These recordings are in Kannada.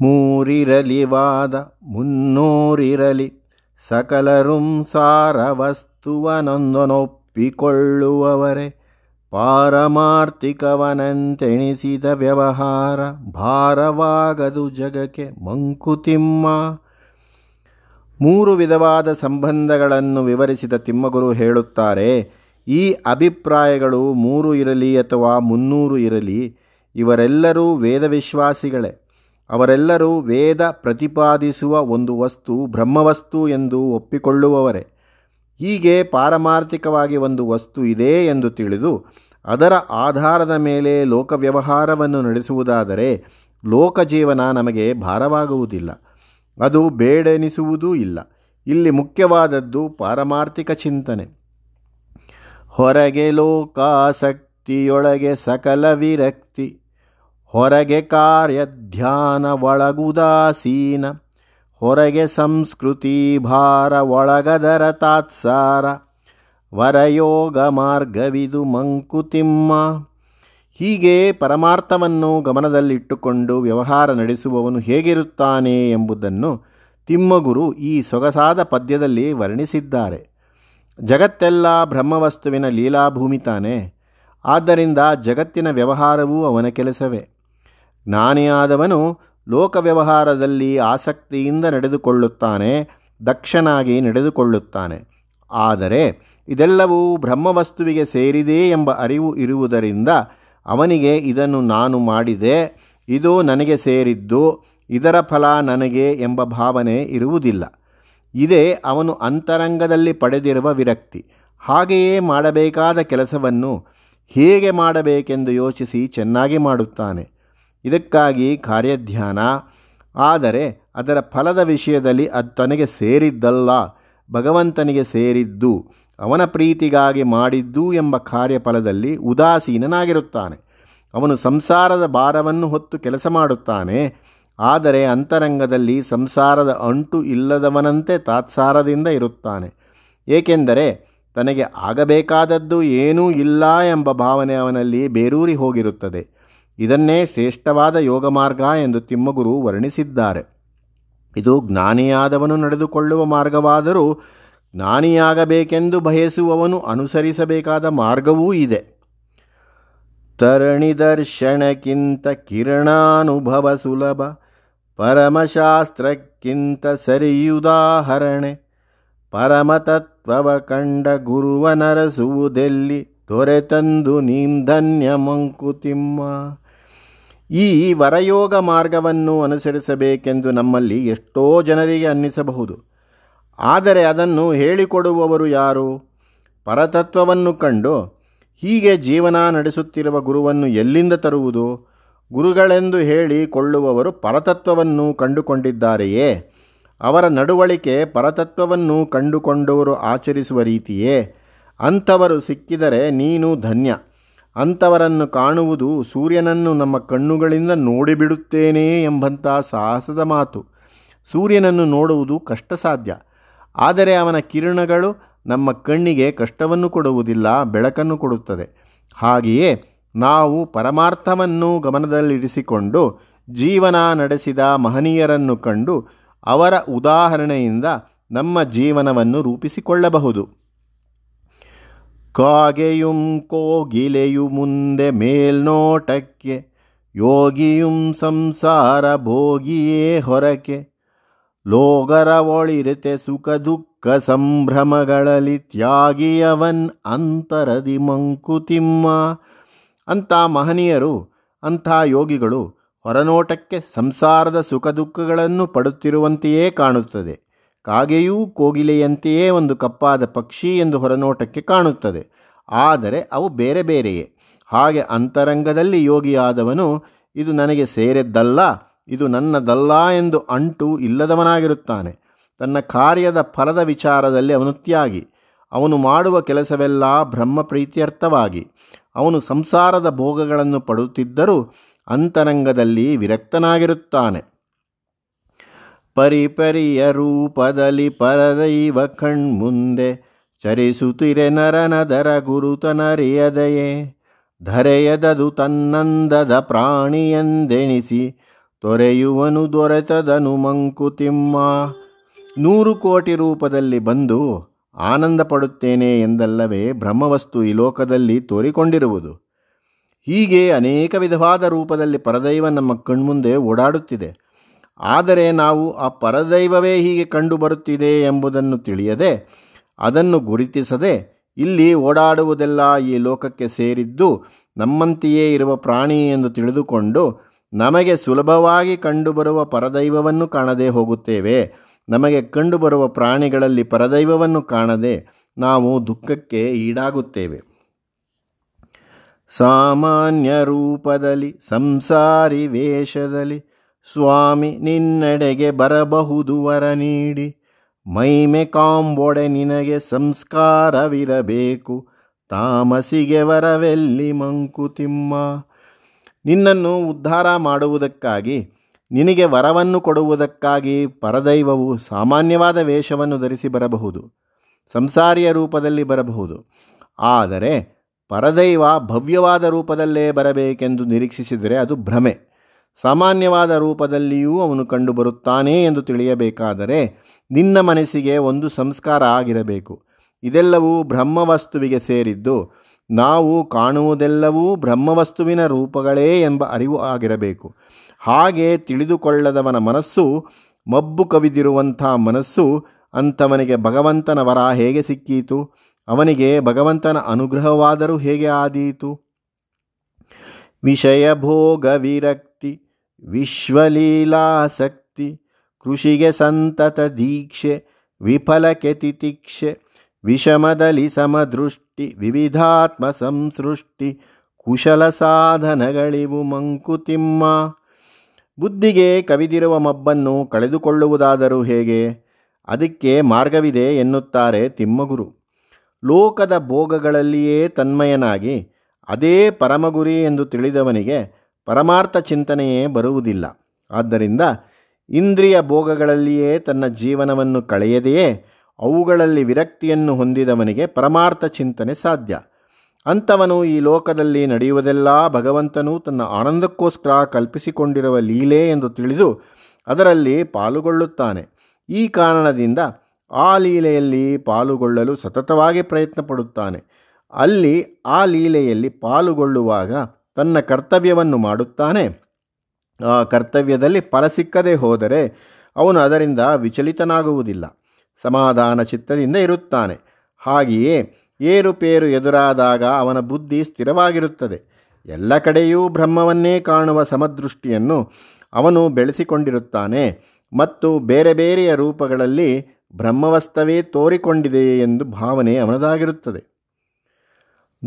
ಮೂರಿರಲಿ ವಾದ ಮುನ್ನೂರಿರಲಿ ಸಕಲರುಂ ಸಾರವಸ್ತುವನೊಂದನೊಪ್ಪಿಕೊಳ್ಳುವವರೇ. ಪಾರಮಾರ್ಥಿಕವನಂತೆಣಿಸಿದ ವ್ಯವಹಾರ ಭಾರವಾಗದು ಜಗಕ್ಕೆ ಮಂಕುತಿಮ್ಮ. ಮೂರು ವಿಧವಾದ ಸಂಬಂಧಗಳನ್ನು ವಿವರಿಸಿದ ತಿಮ್ಮಗುರು ಹೇಳುತ್ತಾರೆ, ಈ ಅಭಿಪ್ರಾಯಗಳು ಮೂರು ಇರಲಿ ಅಥವಾ ಮುನ್ನೂರು ಇರಲಿ, ಇವರೆಲ್ಲರೂ ವೇದವಿಶ್ವಾಸಿಗಳೇ. ಅವರೆಲ್ಲರೂ ವೇದ ಪ್ರತಿಪಾದಿಸುವ ಒಂದು ವಸ್ತು ಬ್ರಹ್ಮವಸ್ತು ಎಂದು ಒಪ್ಪಿಕೊಳ್ಳುವವರೇ. ಹೀಗೆ ಪಾರಮಾರ್ಥಿಕವಾಗಿ ಒಂದು ವಸ್ತು ಇದೆ ಎಂದು ತಿಳಿದು ಅದರ ಆಧಾರದ ಮೇಲೆ ಲೋಕ ವ್ಯವಹಾರವನ್ನು ನಡೆಸುವುದಾದರೆ ಲೋಕಜೀವನ ನಮಗೆ ಭಾರವಾಗುವುದಿಲ್ಲ. ಅದು ಬೇಡೆನಿಸುವುದೂ ಇಲ್ಲ. ಇಲ್ಲಿ ಮುಖ್ಯವಾದದ್ದು ಪಾರಮಾರ್ಥಿಕ ಚಿಂತನೆ. ಹೊರಗೆ ಲೋಕಾಸಕ್ತಿಯೊಳಗೆ ಸಕಲ ವಿರಕ್ತಿ. ಹೊರಗೆ ಕಾರ್ಯಧ್ಯಾನ ಒಳಗುದಾಸೀನ, ಹೊರಗೆ ಸಂಸ್ಕೃತಿ ಭಾರ ಒಳಗದರ ತಾತ್ಸಾರ, ವರಯೋಗ ಮಾರ್ಗವಿದು ಮಂಕುತಿಮ್ಮ. ಹೀಗೆ ಪರಮಾರ್ಥವನ್ನು ಗಮನದಲ್ಲಿಟ್ಟುಕೊಂಡು ವ್ಯವಹಾರ ನಡೆಸುವವನು ಹೇಗಿರುತ್ತಾನೆ ಎಂಬುದನ್ನು ತಿಮ್ಮಗುರು ಈ ಸೊಗಸಾದ ಪದ್ಯದಲ್ಲಿ ವರ್ಣಿಸಿದ್ದಾರೆ. ಜಗತ್ತೆಲ್ಲ ಬ್ರಹ್ಮವಸ್ತುವಿನ ಲೀಲಾಭೂಮಿ ತಾನೆ, ಆದ್ದರಿಂದ ಜಗತ್ತಿನ ವ್ಯವಹಾರವೂ ಅವನ ಕೆಲಸವೇ. ಜ್ಞಾನಿಯಾದವನು ಲೋಕ ವ್ಯವಹಾರದಲ್ಲಿ ಆಸಕ್ತಿಯಿಂದ ನಡೆದುಕೊಳ್ಳುತ್ತಾನೆ, ದಕ್ಷನಾಗಿ ನಡೆದುಕೊಳ್ಳುತ್ತಾನೆ. ಆದರೆ ಇದೆಲ್ಲವೂ ಬ್ರಹ್ಮವಸ್ತುವಿಗೆ ಸೇರಿದೆ ಎಂಬ ಅರಿವು ಇರುವುದರಿಂದ ಅವನಿಗೆ ಇದನ್ನು ನಾನು ಮಾಡಿದೆ, ಇದು ನನಗೆ ಸೇರಿದ್ದು, ಇದರ ಫಲ ನನಗೆ ಎಂಬ ಭಾವನೆ ಇರುವುದಿಲ್ಲ. ಇದೇ ಅವನು ಅಂತರಂಗದಲ್ಲಿ ಪಡೆದಿರುವ ವಿರಕ್ತಿ. ಹಾಗೆಯೇ ಮಾಡಬೇಕಾದ ಕೆಲಸವನ್ನು ಹೇಗೆ ಮಾಡಬೇಕೆಂದು ಯೋಚಿಸಿ ಚೆನ್ನಾಗಿ ಮಾಡುತ್ತಾನೆ. ಇದಕ್ಕಾಗಿ ಕಾರ್ಯಧ್ಯಾನ. ಆದರೆ ಅದರ ಫಲದ ವಿಷಯದಲ್ಲಿ ಅದು ತನಗೆ ಸೇರಿದ್ದಲ್ಲ. ಭಗವಂತನಿಗೆ ಸೇರಿದ್ದು, ಅವನ ಪ್ರೀತಿಗಾಗಿ ಮಾಡಿದ್ದು ಎಂಬ ಕಾರ್ಯಫಲದಲ್ಲಿ ಉದಾಸೀನನಾಗಿರುತ್ತಾನೆ. ಅವನು ಸಂಸಾರದ ಭಾರವನ್ನು ಹೊತ್ತು ಕೆಲಸ ಮಾಡುತ್ತಾನೆ. ಆದರೆ ಅಂತರಂಗದಲ್ಲಿ ಸಂಸಾರದ ಅಂಟು ಇಲ್ಲದವನಂತೆ ತಾತ್ಸಾರದಿಂದ ಇರುತ್ತಾನೆ. ಏಕೆಂದರೆ ತನಗೆ ಆಗಬೇಕಾದದ್ದು ಏನೂ ಇಲ್ಲ ಎಂಬ ಭಾವನೆ ಅವನಲ್ಲಿ ಬೇರೂರಿ ಹೋಗಿರುತ್ತದೆ. ಇದನ್ನೇ ಶ್ರೇಷ್ಠವಾದ ಯೋಗ ಮಾರ್ಗ ಎಂದು ತಿಮ್ಮಗುರು ವರ್ಣಿಸಿದ್ದಾರೆ. ಇದು ಜ್ಞಾನಿಯಾದವನು ನಡೆದುಕೊಳ್ಳುವ ಮಾರ್ಗವಾದರೂ ಜ್ಞಾನಿಯಾಗಬೇಕೆಂದು ಬಯಸುವವನು ಅನುಸರಿಸಬೇಕಾದ ಮಾರ್ಗವೂ ಇದೆ. ತರಣಿ ದರ್ಶನಕ್ಕಿಂತ ಕಿರಣಾನುಭವ ಸುಲಭ, ಪರಮಶಾಸ್ತ್ರಕ್ಕಿಂತ ಸರಿಯುದಾಹರಣೆ, ಪರಮತತ್ವವ ಕಂಡ ಗುರುವನರಸುವುದೆಲ್ಲಿ ದೊರೆತಂದು ನೀಂಧನ್ಯ ಮಂಕುತಿಮ್ಮ ಈ ವರಯೋಗ ಮಾರ್ಗವನ್ನು ಅನುಸರಿಸಬೇಕೆಂದು ನಮ್ಮಲ್ಲಿ ಎಷ್ಟೋ ಜನರಿಗೆ ಅನ್ನಿಸಬಹುದು. ಆದರೆ ಅದನ್ನು ಹೇಳಿಕೊಡುವವರು ಯಾರು? ಪರತತ್ವವನ್ನು ಕಂಡು ಹೀಗೆ ಜೀವನ ನಡೆಸುತ್ತಿರುವ ಗುರುವನ್ನು ಎಲ್ಲಿಂದ ತರುವುದು? ಗುರುಗಳೆಂದು ಹೇಳಿ ಕೊಳ್ಳುವವರು ಪರತತ್ವವನ್ನು ಕಂಡುಕೊಂಡಿದ್ದಾರೆಯೇ? ಅವರ ನಡವಳಿಕೆ ಪರತತ್ವವನ್ನು ಕಂಡುಕೊಂಡವರು ಆಚರಿಸುವ ರೀತಿಯೇ? ಅಂಥವರು ಸಿಕ್ಕಿದರೆ ನೀನು ಧನ್ಯ. ಅಂಥವರನ್ನು ಕಾಣುವುದು ಸೂರ್ಯನನ್ನು ನಮ್ಮ ಕಣ್ಣುಗಳಿಂದ ನೋಡಿಬಿಡುತ್ತೇನೆ ಎಂಬಂಥ ಸಾಹಸದ ಮಾತು. ಸೂರ್ಯನನ್ನು ನೋಡುವುದು ಕಷ್ಟ ಸಾಧ್ಯ ಆದರೆ ಅವನ ಕಿರಣಗಳು ನಮ್ಮ ಕಣ್ಣಿಗೆ ಕಷ್ಟವನ್ನು ಕೊಡುವುದಿಲ್ಲ, ಬೆಳಕನ್ನು ಕೊಡುತ್ತದೆ. ಹಾಗೆಯೇ ನಾವು ಪರಮಾರ್ಥವನ್ನು ಗಮನದಲ್ಲಿರಿಸಿಕೊಂಡು ಜೀವನ ನಡೆಸಿದ ಮಹನೀಯರನ್ನು ಕಂಡು ಅವರ ಉದಾಹರಣೆಯಿಂದ ನಮ್ಮ ಜೀವನವನ್ನು ರೂಪಿಸಿಕೊಳ್ಳಬಹುದು. ಕಾಗೆಯುಂ ಕೋಗಿಲೆಯು ಮುಂದೆ ಮೇಲ್ನೋಟಕ್ಕೆ, ಯೋಗಿಯುಂ ಸಂಸಾರ ಭೋಗಿಯೇ ಹೊರಕೆ ಲೋಗರ ಒಳಿರತೆ ಸುಖ ದುಃಖ ಸಂಭ್ರಮಗಳಲ್ಲಿ ತ್ಯಾಗಿಯವನ್ ಅಂತರದಿ ಮಂಕುತಿಮ್ಮ. ಅಂಥ ಮಹನೀಯರು, ಅಂಥ ಯೋಗಿಗಳು ಹೊರನೋಟಕ್ಕೆ ಸಂಸಾರದ ಸುಖ ದುಃಖಗಳನ್ನು ಪಡುತ್ತಿರುವಂತೆಯೇ ಕಾಣುತ್ತದೆ. ಕಾಗೆಯೂ ಕೋಗಿಲೆಯಂತೆಯೇ ಒಂದು ಕಪ್ಪಾದ ಪಕ್ಷಿ ಎಂದು ಹೊರನೋಟಕ್ಕೆ ಕಾಣುತ್ತದೆ. ಆದರೆ ಅವು ಬೇರೆ ಬೇರೆಯೇ. ಹಾಗೆ ಅಂತರಂಗದಲ್ಲಿ ಯೋಗಿಯಾದವನು, ಇದು ನನಗೆ ಸೇರಿದ್ದಲ್ಲ, ಇದು ನನ್ನದಲ್ಲ ಎಂದು ಅಂಟು ಇಲ್ಲದವನಾಗಿರುತ್ತಾನೆ. ತನ್ನ ಕಾರ್ಯದ ಫಲದ ವಿಚಾರದಲ್ಲಿ ಅವನು ತ್ಯಾಗಿ. ಅವನು ಮಾಡುವ ಕೆಲಸವೆಲ್ಲ ಬ್ರಹ್ಮ ಪ್ರೀತ್ಯರ್ಥವಾಗಿ ಅವನು ಸಂಸಾರದ ಭೋಗಗಳನ್ನು ಪಡುತ್ತಿದ್ದರೂ ಅಂತರಂಗದಲ್ಲಿ ವಿರಕ್ತನಾಗಿರುತ್ತಾನೆ. ಪರಿಪರಿಯ ರೂಪದಲ್ಲಿ ಪರದೈವ ಕಣ್ಮುಂದೆ ಚರಿಸುತ್ತಿರೆ ನರನದರ ಗುರುತನರಿಯದೆಯೇ ಧರೆಯದದು ತನ್ನಂದದ ಪ್ರಾಣಿಯೆಂದೆಣಿಸಿ ತೊರೆಯುವನು ದೊರೆತದನು ಮಂಕುತಿಮ್ಮ. ನೂರು ಕೋಟಿ ರೂಪದಲ್ಲಿ ಬಂದು ಆನಂದ ಪಡುತ್ತೇನೆ ಎಂದಲ್ಲವೇ ಬ್ರಹ್ಮವಸ್ತು ಈ ಲೋಕದಲ್ಲಿ ತೋರಿಕೊಂಡಿರುವುದು. ಹೀಗೆ ಅನೇಕ ವಿಧವಾದ ರೂಪದಲ್ಲಿ ಪರದೈವ ನಮ್ಮ ಕಣ್ಮುಂದೆ ಓಡಾಡುತ್ತಿದೆ. ಆದರೆ ನಾವು ಆ ಪರದೈವವೇ ಹೀಗೆ ಕಂಡುಬರುತ್ತಿದೆ ಎಂಬುದನ್ನು ತಿಳಿಯದೆ ಅದನ್ನು ಗುರುತಿಸದೆ ಇಲ್ಲಿ ಓಡಾಡುವುದೆಲ್ಲ ಈ ಲೋಕಕ್ಕೆ ಸೇರಿದ್ದು ನಮ್ಮಂತೆಯೇ ಇರುವ ಪ್ರಾಣಿ ಎಂದು ತಿಳಿದುಕೊಂಡು ನಮಗೆ ಸುಲಭವಾಗಿ ಕಂಡುಬರುವ ಪರದೈವವನ್ನು ಕಾಣದೇ ಹೋಗುತ್ತೇವೆ. ನಮಗೆ ಕಂಡುಬರುವ ಪ್ರಾಣಿಗಳಲ್ಲಿ ಪರದೈವವನ್ನು ಕಾಣದೆ ನಾವು ದುಃಖಕ್ಕೆ ಈಡಾಗುತ್ತೇವೆ. ಸಾಮಾನ್ಯ ರೂಪದಲ್ಲಿ, ಸಂಸಾರಿ ವೇಷದಲ್ಲಿ ಸ್ವಾಮಿ ನಿನ್ನೆಡೆಗೆ ಬರಬಹುದು ವರ ನೀಡಿ. ಮೈಮೆ ಕಾಂಬೊಡೆ ನಿನಗೆ ಸಂಸ್ಕಾರವಿರಬೇಕು. ತಾಮಸಿಗೆ ವರವೆಲ್ಲಿ ಮಂಕುತಿಮ್ಮ ನಿನ್ನನ್ನು ಉದ್ಧಾರ ಮಾಡುವುದಕ್ಕಾಗಿ, ನಿನಗೆ ವರವನ್ನು ಕೊಡುವುದಕ್ಕಾಗಿ ಪರದೈವವು ಸಾಮಾನ್ಯವಾದ ವೇಷವನ್ನು ಧರಿಸಿ ಬರಬಹುದು, ಸಂಸಾರಿಯ ರೂಪದಲ್ಲಿ ಬರಬಹುದು. ಆದರೆ ಪರದೈವ ಭವ್ಯವಾದ ರೂಪದಲ್ಲೇ ಬರಬೇಕೆಂದು ನಿರೀಕ್ಷಿಸಿದರೆ ಅದು ಭ್ರಮೆ. ಸಾಮಾನ್ಯವಾದ ರೂಪದಲ್ಲಿಯೂ ಅವನು ಕಂಡುಬರುತ್ತಾನೆ ಎಂದು ತಿಳಿಯಬೇಕಾದರೆ ನಿನ್ನ ಮನಸ್ಸಿಗೆ ಒಂದು ಸಂಸ್ಕಾರ ಆಗಿರಬೇಕು. ಇದೆಲ್ಲವೂ ಬ್ರಹ್ಮವಸ್ತುವಿಗೆ ಸೇರಿದ್ದು ನಾವು ಕಾಣುವುದೆಲ್ಲವೂ ಬ್ರಹ್ಮವಸ್ತುವಿನ ರೂಪಗಳೇ ಎಂಬ ಅರಿವು ಆಗಿರಬೇಕು. ಹಾಗೆ ತಿಳಿದುಕೊಳ್ಳದವನ ಮನಸ್ಸು, ಮಬ್ಬು ಕವಿದಿರುವಂಥ ಮನಸ್ಸು ಅಂಥವನಿಗೆ ಭಗವಂತನ ವರ ಹೇಗೆ ಸಿಕ್ಕೀತು? ಅವನಿಗೆ ಭಗವಂತನ ಅನುಗ್ರಹವಾದರೂ ಹೇಗೆ ಆದೀತು? ವಿಷಯ ಭೋಗ ವಿರಕ್ತಿ ವಿಶ್ವಲೀಲಾಸಕ್ತಿ, ಕೃಷಿಗೆ ಸಂತತ ದೀಕ್ಷೆ ವಿಫಲಕ್ಕೆ ತಿತಿಕ್ಷೆ ವಿಷಮದಲ್ಲಿ ಸಮದೃಷ್ಟಿ, ವಿವಿಧಾತ್ಮ ಸಂಸೃಷ್ಟಿ, ಕುಶಲ ಸಾಧನಗಳಿವು ಮಂಕುತಿಮ್ಮ. ಬುದ್ಧಿಗೆ ಕವಿದಿರುವ ಮಬ್ಬನ್ನು ಕಳೆದುಕೊಳ್ಳುವುದಾದರೂ ಹೇಗೆ? ಅದಕ್ಕೆ ಮಾರ್ಗವಿದೆ ಎನ್ನುತ್ತಾರೆ ತಿಮ್ಮಗುರು. ಲೋಕದ ಭೋಗಗಳಲ್ಲಿಯೇ ತನ್ಮಯನಾಗಿ, ಅದೇ ಪರಮಗುರಿ ಎಂದು ತಿಳಿದವನಿಗೆ ಪರಮಾರ್ಥ ಚಿಂತನೆಯೇ ಬರುವುದಿಲ್ಲ. ಆದ್ದರಿಂದ ಇಂದ್ರಿಯ ಭೋಗಗಳಲ್ಲಿಯೇ ತನ್ನ ಜೀವನವನ್ನು ಕಳೆಯದೆಯೇ ಅವುಗಳಲ್ಲಿ ವಿರಕ್ತಿಯನ್ನು ಹೊಂದಿದವನಿಗೆ ಪರಮಾರ್ಥ ಚಿಂತನೆ ಸಾಧ್ಯ. ಅಂಥವನು ಈ ಲೋಕದಲ್ಲಿ ನಡೆಯುವುದೆಲ್ಲ ಭಗವಂತನು ತನ್ನ ಆನಂದಕ್ಕೋಸ್ಕರ ಕಲ್ಪಿಸಿಕೊಂಡಿರುವ ಲೀಲೆ ಎಂದು ತಿಳಿದು ಅದರಲ್ಲಿ ಪಾಲುಗೊಳ್ಳುತ್ತಾನೆ. ಈ ಕಾರಣದಿಂದ ಆ ಲೀಲೆಯಲ್ಲಿ ಪಾಲುಗೊಳ್ಳಲು ಸತತವಾಗಿ ಪ್ರಯತ್ನ ಪಡುತ್ತಾನೆ ಅಲ್ಲಿ ಆ ಲೀಲೆಯಲ್ಲಿ ಪಾಲುಗೊಳ್ಳುವಾಗ ತನ್ನ ಕರ್ತವ್ಯವನ್ನು ಮಾಡುತ್ತಾನೆ. ಆ ಕರ್ತವ್ಯದಲ್ಲಿ ಫಲ ಸಿಕ್ಕದೆ ಹೋದರೆ ಅವನು ಅದರಿಂದ ವಿಚಲಿತನಾಗುವುದಿಲ್ಲ. ಸಮಾಧಾನ ಚಿತ್ತದಿಂದ ಇರುತ್ತಾನೆ. ಹಾಗೆಯೇ ಏರುಪೇರು ಎದುರಾದಾಗ ಅವನ ಬುದ್ಧಿ ಸ್ಥಿರವಾಗಿರುತ್ತದೆ. ಎಲ್ಲ ಕಡೆಯೂ ಬ್ರಹ್ಮವನ್ನೇ ಕಾಣುವ ಸಮದೃಷ್ಟಿಯನ್ನು ಅವನು ಬೆಳೆಸಿಕೊಂಡಿರುತ್ತಾನೆ ಮತ್ತು ಬೇರೆ ಬೇರೆಯ ರೂಪಗಳಲ್ಲಿ ಬ್ರಹ್ಮವಸ್ತವೇ ತೋರಿಕೊಂಡಿದೆ ಎಂದು ಭಾವನೆ ಅವನದಾಗಿರುತ್ತದೆ.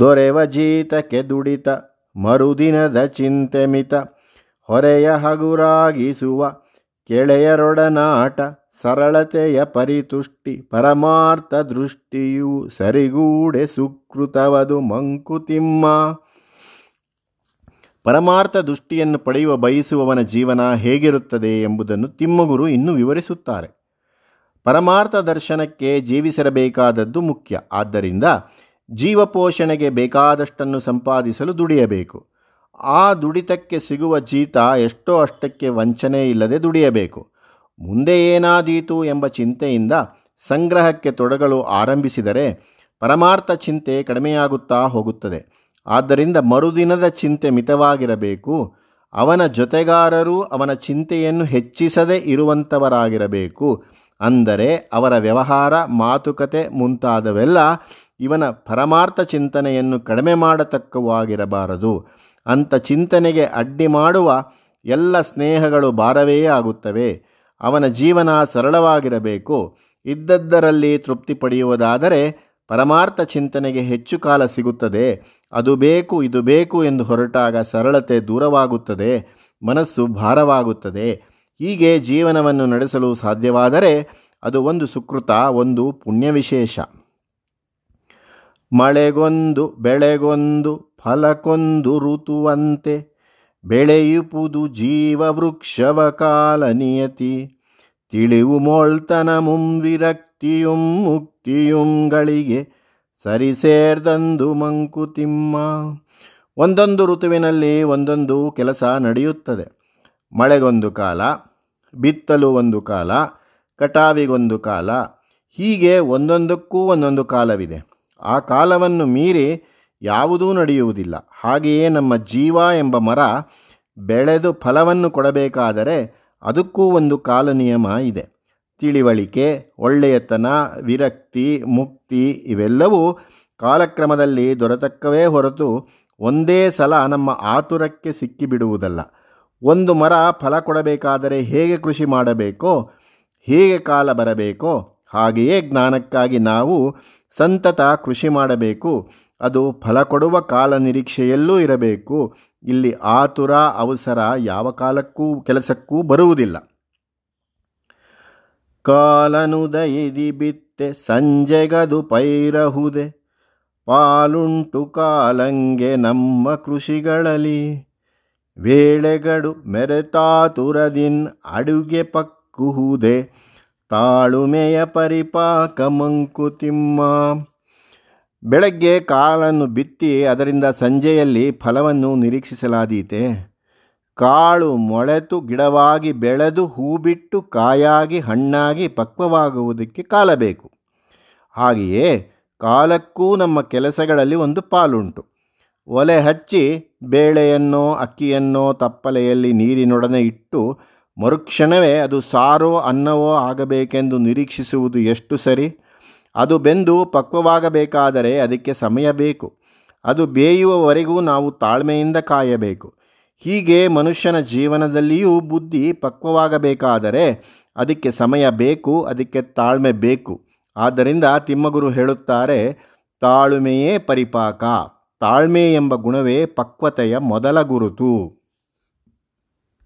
ದೊರೆವ ಜೀತಕ್ಕೆ ದುಡಿತ ಮರುದಿನದ ಚಿಂತೆ ಮಿತ. ಹೊರೆಯ ಹಗುರಾಗಿಸುವ ಕೆಳೆಯರೊಡನಾಟ ಸರಳತೆಯ ಪರಿತುಷ್ಟಿ, ಪರಮಾರ್ಥ ದೃಷ್ಟಿಯು ಸರಿಗೂಡೆ ಸುಕೃತವದು ಮಂಕುತಿಮ್ಮ. ಪರಮಾರ್ಥ ದೃಷ್ಟಿಯನ್ನು ಪಡೆಯುವ, ಬಯಸುವವನ ಜೀವನ ಹೇಗಿರುತ್ತದೆ ಎಂಬುದನ್ನು ತಿಮ್ಮಗುರು ಇನ್ನೂ ವಿವರಿಸುತ್ತಾರೆ. ಪರಮಾರ್ಥ ದರ್ಶನಕ್ಕೆ ಜೀವಿಸಿರಬೇಕಾದದ್ದು ಮುಖ್ಯ. ಆದ್ದರಿಂದ ಜೀವಪೋಷಣೆಗೆ ಬೇಕಾದಷ್ಟನ್ನು ಸಂಪಾದಿಸಲು ದುಡಿಯಬೇಕು. ಆ ದುಡಿತಕ್ಕೆ ಸಿಗುವ ಜೀತ ಎಷ್ಟೋ ಅಷ್ಟಕ್ಕೆ ವಂಚನೆ ಇಲ್ಲದೆ ದುಡಿಯಬೇಕು. ಮುಂದೆ ಏನಾದೀತು ಎಂಬ ಚಿಂತೆಯಿಂದ ಸಂಗ್ರಹಕ್ಕೆ ತೊಡಗಲು ಆರಂಭಿಸಿದರೆ ಪರಮಾರ್ಥ ಚಿಂತೆ ಕಡಿಮೆಯಾಗುತ್ತಾ ಹೋಗುತ್ತದೆ. ಆದ್ದರಿಂದ ಮರುದಿನದ ಚಿಂತೆ ಮಿತವಾಗಿರಬೇಕು. ಅವನ ಜೊತೆಗಾರರು ಅವನ ಚಿಂತೆಯನ್ನು ಹೆಚ್ಚಿಸದೆ ಇರುವಂಥವರಾಗಿರಬೇಕು ಅಂದರೆ ಅವರ ವ್ಯವಹಾರ, ಮಾತುಕತೆ ಮುಂತಾದವೆಲ್ಲ ಇವನ ಪರಮಾರ್ಥ ಚಿಂತನೆಯನ್ನು ಕಡಿಮೆ ಮಾಡತಕ್ಕವಾಗಿರಬಾರದು ಅಂಥ ಚಿಂತನೆಗೆ ಅಡ್ಡಿ ಮಾಡುವ ಎಲ್ಲ ಸ್ನೇಹಗಳು ಭಾರವೇ ಆಗುತ್ತವೆ. ಅವನ ಜೀವನ ಸರಳವಾಗಿರಬೇಕು. ಇದ್ದದ್ದರಲ್ಲಿ ತೃಪ್ತಿ ಪಡೆಯುವುದಾದರೆ ಪರಮಾರ್ಥ ಚಿಂತನೆಗೆ ಹೆಚ್ಚು ಕಾಲ ಸಿಗುತ್ತದೆ. ಅದು ಬೇಕು, ಇದು ಬೇಕು ಎಂದು ಹೊರಟಾಗ ಸರಳತೆ ದೂರವಾಗುತ್ತದೆ. ಮನಸ್ಸು ಭಾರವಾಗುತ್ತದೆ. ಹೀಗೆ ಜೀವನವನ್ನು ನಡೆಸಲು ಸಾಧ್ಯವಾದರೆ ಅದು ಒಂದು ಸುಕೃತ, ಒಂದು ಪುಣ್ಯ ವಿಶೇಷ ಮಳೆಗೊಂದು, ಬೆಳೆಗೊಂದು, ಫಲಕೊಂದು ಋತುವಂತೆ ಬೆಳೆಯುಪುದು ಜೀವ ವೃಕ್ಷವ ಕಾಲ ನಿಯತಿ. ತಿಳಿವು ಮೊಳ್ತನ ಮುಂವಿರಕ್ತಿಯುಂ ಮುಕ್ತಿಯುಂಗಳಿಗೆ ಸರಿಸೇರ್ದಂದು ಮಂಕುತಿಮ್ಮ ಒಂದೊಂದು ಋತುವಿನಲ್ಲಿ ಒಂದೊಂದು ಕೆಲಸ ನಡೆಯುತ್ತದೆ. ಮಳೆಗೊಂದು ಕಾಲ, ಬಿತ್ತಲು ಒಂದು ಕಾಲ, ಕಟಾವಿಗೊಂದು ಕಾಲ, ಹೀಗೆ ಒಂದೊಂದಕ್ಕೂ ಒಂದೊಂದು ಕಾಲವಿದೆ. ಆ ಕಾಲವನ್ನು ಮೀರಿ ಯಾವುದೂ ನಡೆಯುವುದಿಲ್ಲ. ಹಾಗೆಯೇ ನಮ್ಮ ಜೀವ ಎಂಬ ಮರ ಬೆಳೆದು ಫಲವನ್ನು ಕೊಡಬೇಕಾದರೆ ಅದಕ್ಕೂ ಒಂದು ಕಾಲ ನಿಯಮ ಇದೆ. ತಿಳಿವಳಿಕೆ, ಒಳ್ಳೆಯತನ, ವಿರಕ್ತಿ, ಮುಕ್ತಿ ಇವೆಲ್ಲವೂ ಕಾಲಕ್ರಮದಲ್ಲಿ ದೊರೆತಕ್ಕವೇ ಹೊರತು ಒಂದೇ ಸಲ ನಮ್ಮ ಆತುರಕ್ಕೆ ಸಿಕ್ಕಿಬಿಡುವುದಲ್ಲ. ಒಂದು ಮರ ಫಲ ಕೊಡಬೇಕಾದರೆ ಹೇಗೆ ಕೃಷಿ ಮಾಡಬೇಕೋ, ಹೇಗೆ ಕಾಲ ಬರಬೇಕೋ ಹಾಗೆಯೇ ಜ್ಞಾನಕ್ಕಾಗಿ ನಾವು ಸಂತತ ಕೃಷಿ ಮಾಡಬೇಕು. ಅದು ಫಲ ಕೊಡುವ ಕಾಲ ನಿರೀಕ್ಷೆಯಲ್ಲೂ ಇರಬೇಕು. ಇಲ್ಲಿ ಆತುರ, ಅವಸರ ಯಾವ ಕಾಲಕ್ಕೂ, ಕೆಲಸಕ್ಕೂ ಬರುವುದಿಲ್ಲ. ಕಾಲನುದಯಿದಿ ಬಿತ್ತೆ, ಸಂಜೆಗದು ಪೈರಹುದೆ. ಪಾಲುಂಟು ಕಾಲಂಗೆ ನಮ್ಮ ಕೃಷಿಗಳಲ್ಲಿ. ವೇಳೆಗಡು ಮೆರೆತಾತುರದಿನ್ ಅಡುಗೆ ಪಕ್ಕುಹುದೆ. ತಾಳುಮೆಯ ಪರಿಪಾಕ ಮಂಕುತಿಮ್ಮ ಬೆಳಗ್ಗೆ ಕಾಳನ್ನು ಬಿತ್ತಿ ಅದರಿಂದ ಸಂಜೆಯಲ್ಲಿ ಫಲವನ್ನು ನಿರೀಕ್ಷಿಸಲಾದೀತೆ. ಕಾಳು ಮೊಳೆತು ಗಿಡವಾಗಿ ಬೆಳೆದು ಹೂ ಬಿಟ್ಟು ಕಾಯಾಗಿ ಹಣ್ಣಾಗಿ ಪಕ್ವವಾಗುವುದಕ್ಕೆ ಕಾಲ ಬೇಕು ಹಾಗೆಯೇ ಕಾಲಕ್ಕೂ ನಮ್ಮ ಕೆಲಸಗಳಲ್ಲಿ ಒಂದು ಪಾಲುಂಟು. ಒಲೆ ಹಚ್ಚಿ ಬೇಳೆಯನ್ನೋ ಅಕ್ಕಿಯನ್ನೋ ತಪ್ಪಲೆಯಲ್ಲಿ ನೀರಿನೊಡನೆ ಇಟ್ಟು ಮರುಕ್ಷಣವೇ ಅದು ಸಾರೋ ಅನ್ನವೋ ಆಗಬೇಕೆಂದು ನಿರೀಕ್ಷಿಸುವುದು ಎಷ್ಟು ಸರಿ? ಅದು ಬೆಂದು ಪಕ್ವವಾಗಬೇಕಾದರೆ ಅದಕ್ಕೆ ಸಮಯ ಬೇಕು. ಅದು ಬೇಯುವವರೆಗೂ ನಾವು ತಾಳ್ಮೆಯಿಂದ ಕಾಯಬೇಕು. ಹೀಗೆ ಮನುಷ್ಯನ ಜೀವನದಲ್ಲಿಯೂ ಬುದ್ಧಿ ಪಕ್ವವಾಗಬೇಕಾದರೆ ಅದಕ್ಕೆ ಸಮಯ ಬೇಕು, ಅದಕ್ಕೆ ತಾಳ್ಮೆ ಬೇಕು. ಆದ್ದರಿಂದ ತಿಮ್ಮಗುರು ಹೇಳುತ್ತಾರೆ, ತಾಳ್ಮೆಯೇ ಪರಿಪಾಕ. ತಾಳ್ಮೆ ಎಂಬ ಗುಣವೇ ಪಕ್ವತೆಯ ಮೊದಲ ಗುರುತು.